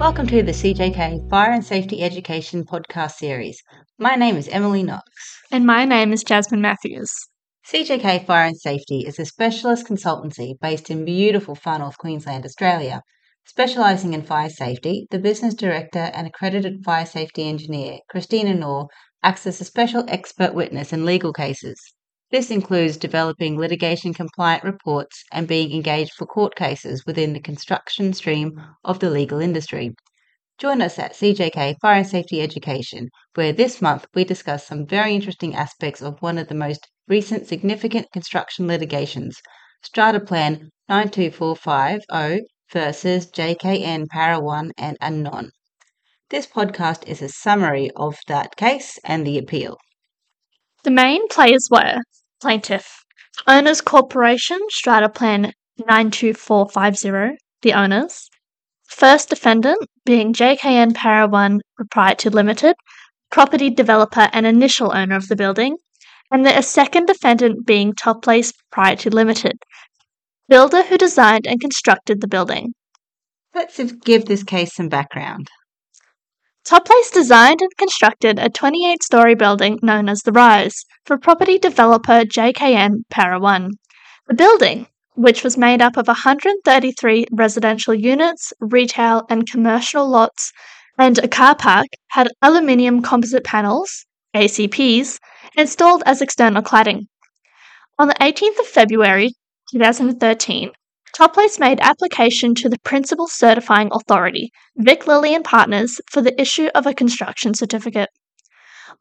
Welcome to the CJK Fire and Safety Education podcast series. My name is Emily Knox. And my name is Jasmine Matthews. CJK Fire and Safety is a specialist consultancy based in beautiful far north Queensland, Australia. Specialising in fire safety, the business director and accredited fire safety engineer, Christina Knorr, acts as a special expert witness in legal cases. This includes developing litigation compliant reports and being engaged for court cases within the construction stream of the legal industry. Join us at CJK Fire and Safety Education, where this month we discuss some very interesting aspects of one of the most recent significant construction litigations, Strata Plan 92450 versus JKN Para 1 and Anor. This podcast is a summary of that case and the appeal. The main players were Plaintiff, Owners Corporation, Strata Plan 92450, the owners. First defendant being JKN Para 1 Proprietary Limited, property developer and initial owner of the building, and the second defendant being Top Place Proprietary Limited, builder who designed and constructed the building. Let's give this case some background. Top Place designed and constructed a 28 story building known as The Rise for property developer JKN Para 1. The building, which was made up of 133 residential units, retail and commercial lots, and a car park, had aluminium composite panels, ACPs, installed as external cladding. On the 18th of February 2013, Top Place made application to the Principal Certifying Authority, Vic Lilli and Partners, for the issue of a construction certificate.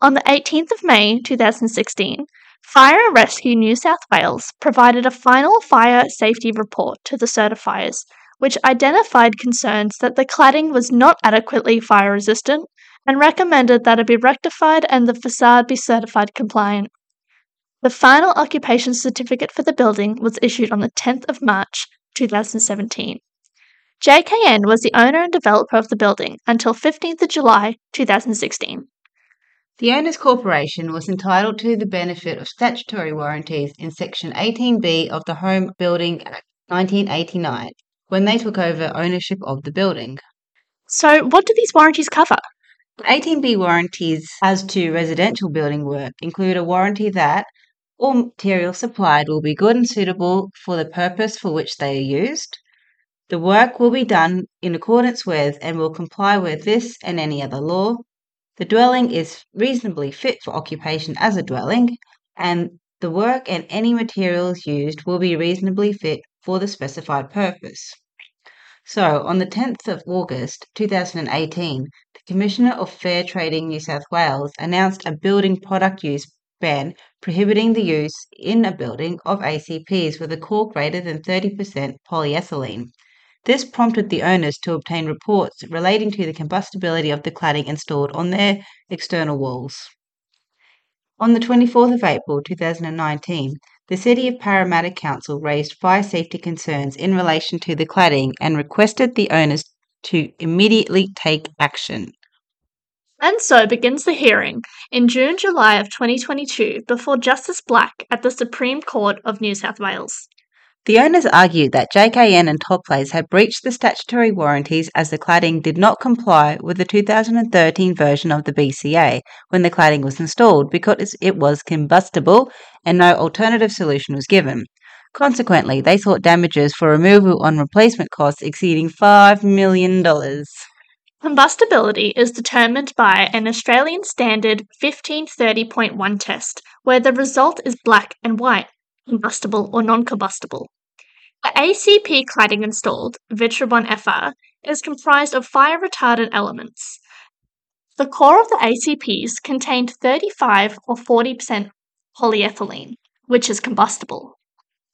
On the 18th of May 2016, Fire and Rescue New South Wales provided a final fire safety report to the certifiers, which identified concerns that the cladding was not adequately fire resistant and recommended that it be rectified and the facade be certified compliant. The final occupation certificate for the building was issued on the 10th of March 2017. JKN was the owner and developer of the building until 15th of July 2016. The Owners Corporation was entitled to the benefit of statutory warranties in Section 18B of the Home Building Act 1989 when they took over ownership of the building. So, what do these warranties cover? 18B warranties as to residential building work include a warranty that all material supplied will be good and suitable for the purpose for which they are used. The work will be done in accordance with and will comply with this and any other law. The dwelling is reasonably fit for occupation as a dwelling, and the work and any materials used will be reasonably fit for the specified purpose. So, on the 10th of August 2018, the Commissioner of Fair Trading New South Wales announced a building product use ban prohibiting the use in a building of ACPs with a core greater than 30% polyethylene. This prompted the owners to obtain reports relating to the combustibility of the cladding installed on their external walls. On the 24th of April 2019, the City of Parramatta Council raised fire safety concerns in relation to the cladding and requested the owners to immediately take action. And so begins the hearing in June July of 2022 before Justice Black at the Supreme Court of New South Wales. The owners argued that JKN and Top Place had breached the statutory warranties as the cladding did not comply with the 2013 version of the BCA when the cladding was installed because it was combustible and no alternative solution was given. Consequently, they sought damages for removal on replacement costs exceeding $5 million. Combustibility is determined by an Australian Standard 1530.1 test, where the result is black and white, combustible or non combustible. The ACP cladding installed, Vitrabond FR, is comprised of fire retardant elements. The core of the ACPs contained 35 or 40% polyethylene, which is combustible.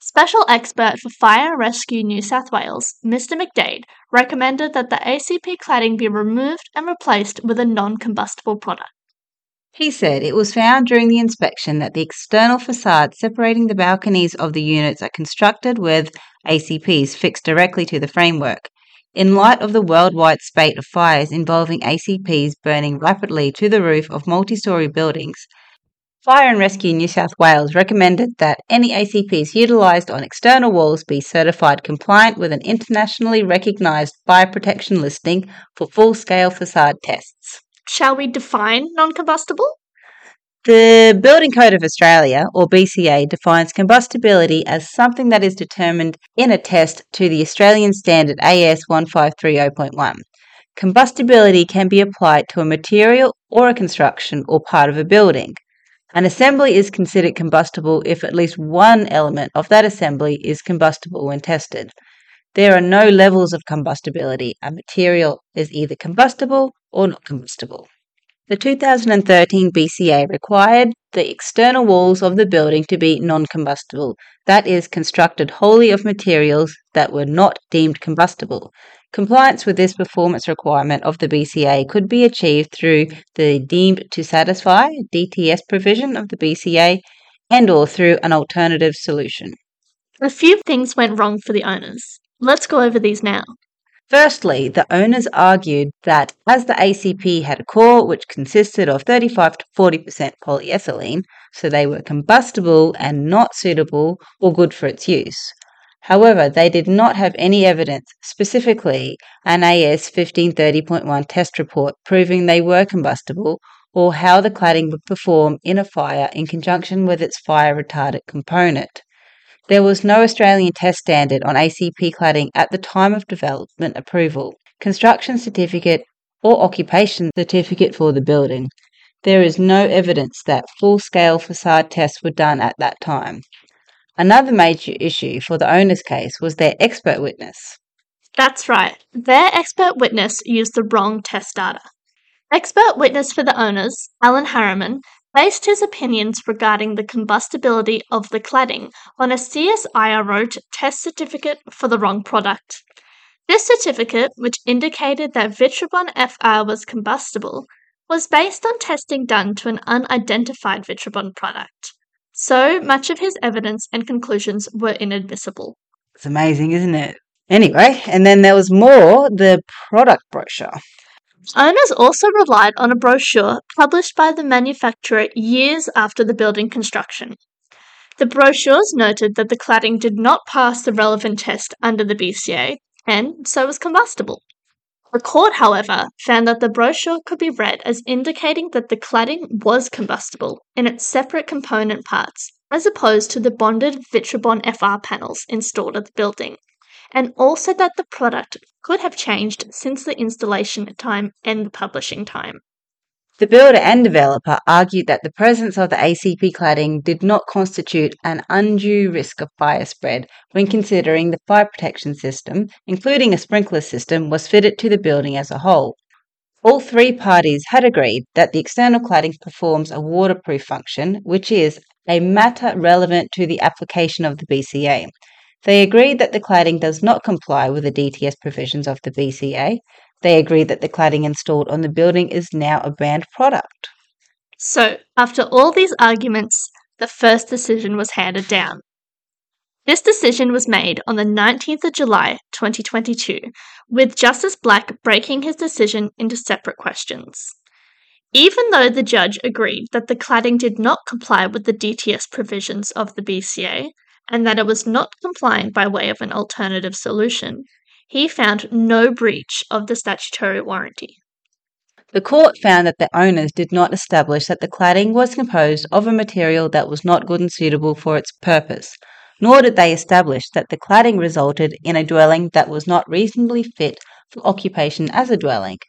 Special expert for Fire Rescue New South Wales, Mr. McDade, recommended that the ACP cladding be removed and replaced with a non combustible product. He said it was found during the inspection that the external facade separating the balconies of the units are constructed with ACPs fixed directly to the framework. In light of the worldwide spate of fires involving ACPs burning rapidly to the roof of multi story buildings, Fire and Rescue New South Wales recommended that any ACPs utilised on external walls be certified compliant with an internationally recognised fire protection listing for full scale facade tests. Shall we define non combustible? The Building Code of Australia, or BCA, defines combustibility as something that is determined in a test to the Australian standard AS 1530.1. Combustibility can be applied to a material or a construction or part of a building. An assembly is considered combustible if at least one element of that assembly is combustible when tested. There are no levels of combustibility. A material is either combustible or not combustible. The 2013 BCA required the external walls of the building to be non combustible, that is, constructed wholly of materials that were not deemed combustible. Compliance with this performance requirement of the BCA could be achieved through the deemed to satisfy DTS provision of the BCA and or through an alternative solution. A few things went wrong for the owners. Let's go over these now. Firstly, the owners argued that as the ACP had a core which consisted of 35 to 40% polyethylene, so they were combustible and not suitable or good for its use. However, they did not have any evidence, specifically an AS 1530.1 test report, proving they were combustible or how the cladding would perform in a fire in conjunction with its fire retardant component. There was no Australian test standard on ACP cladding at the time of development approval, construction certificate, or occupation certificate for the building. There is no evidence that full scale facade tests were done at that time. Another major issue for the owner's case was their expert witness. That's right, their expert witness used the wrong test data. Expert witness for the owners, Alan Harriman, based his opinions regarding the combustibility of the cladding on a CSIRO test certificate for the wrong product. This certificate, which indicated that Vitrabond FR was combustible, was based on testing done to an unidentified Vitrabond product. So much of his evidence and conclusions were inadmissible. It's amazing, isn't it? Anyway, and then there was more the product brochure. Owners also relied on a brochure published by the manufacturer years after the building construction. The brochures noted that the cladding did not pass the relevant test under the BCA and so was combustible. The court, however, found that the brochure could be read as indicating that the cladding was combustible in its separate component parts, as opposed to the bonded Vitrabond FR panels installed at the building, and also that the product could have changed since the installation time and the publishing time. The builder and developer argued that the presence of the ACP cladding did not constitute an undue risk of fire spread when considering the fire protection system, including a sprinkler system, was fitted to the building as a whole. All three parties had agreed that the external cladding performs a waterproof function, which is a matter relevant to the application of the BCA. They agreed that the cladding does not comply with the DTS provisions of the BCA, they agree that the cladding installed on the building is now a banned product. So, after all these arguments, the first decision was handed down. This decision was made on the 19th of July 2022, with Justice Black breaking his decision into separate questions. Even though the judge agreed that the cladding did not comply with the DTS provisions of the BCA and that it was not complying by way of an alternative solution, he found no breach of the statutory warranty. The court found that the owners did not establish that the cladding was composed of a material that was not good and suitable for its purpose, nor did they establish that the cladding resulted in a dwelling that was not reasonably fit for occupation as a dwelling.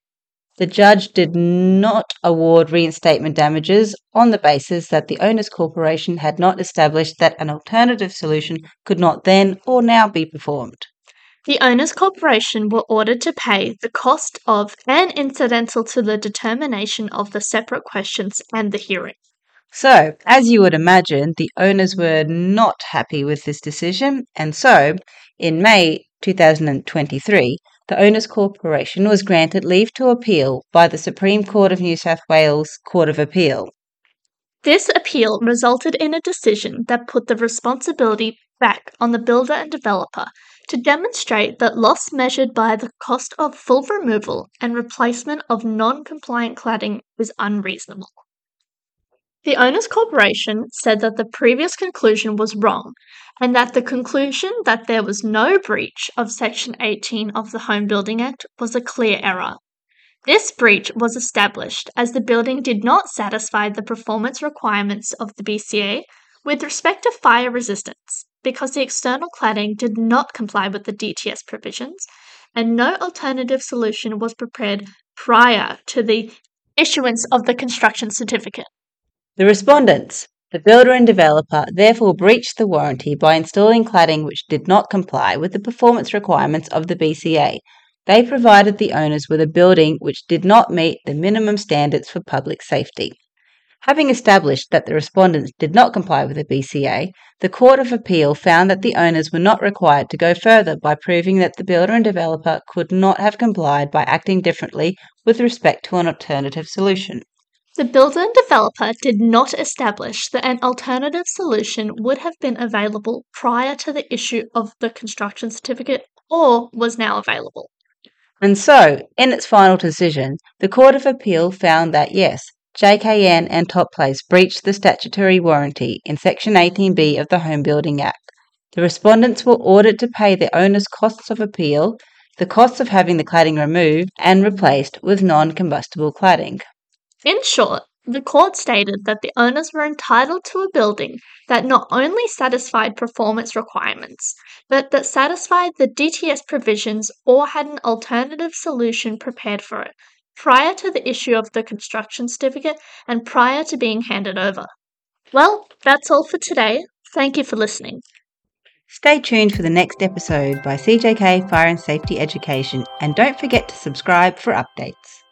The judge did not award reinstatement damages on the basis that the owners corporation had not established that an alternative solution could not then or now be performed. The owners' corporation were ordered to pay the cost of and incidental to the determination of the separate questions and the hearing. So, as you would imagine, the owners were not happy with this decision, and so, in May 2023, the Owners Corporation was granted leave to appeal by the Supreme Court of New South Wales Court of Appeal. This appeal resulted in a decision that put the responsibility back on the builder and developer to demonstrate that loss measured by the cost of full removal and replacement of non compliant cladding was unreasonable. The Owners Corporation said that the previous conclusion was wrong and that the conclusion that there was no breach of Section 18 of the Home Building Act was a clear error. This breach was established as the building did not satisfy the performance requirements of the BCA with respect to fire resistance because the external cladding did not comply with the DTS provisions and no alternative solution was prepared prior to the issuance of the construction certificate. The respondents, the builder and developer, therefore breached the warranty by installing cladding which did not comply with the performance requirements of the BCA. They provided the owners with a building which did not meet the minimum standards for public safety. Having established that the respondents did not comply with the BCA, the Court of Appeal found that the owners were not required to go further by proving that the builder and developer could not have complied by acting differently with respect to an alternative solution. The builder and developer did not establish that an alternative solution would have been available prior to the issue of the construction certificate or was now available. And so, in its final decision, the Court of Appeal found that yes, JKN and Top Place breached the statutory warranty in Section 18B of the Home Building Act. The respondents were ordered to pay the owner's costs of appeal, the costs of having the cladding removed and replaced with non combustible cladding. In short, the court stated that the owners were entitled to a building that not only satisfied performance requirements, but that satisfied the DTS provisions or had an alternative solution prepared for it prior to the issue of the construction certificate and prior to being handed over. Well, that's all for today. Thank you for listening. Stay tuned for the next episode by CJK Fire and Safety Education and don't forget to subscribe for updates.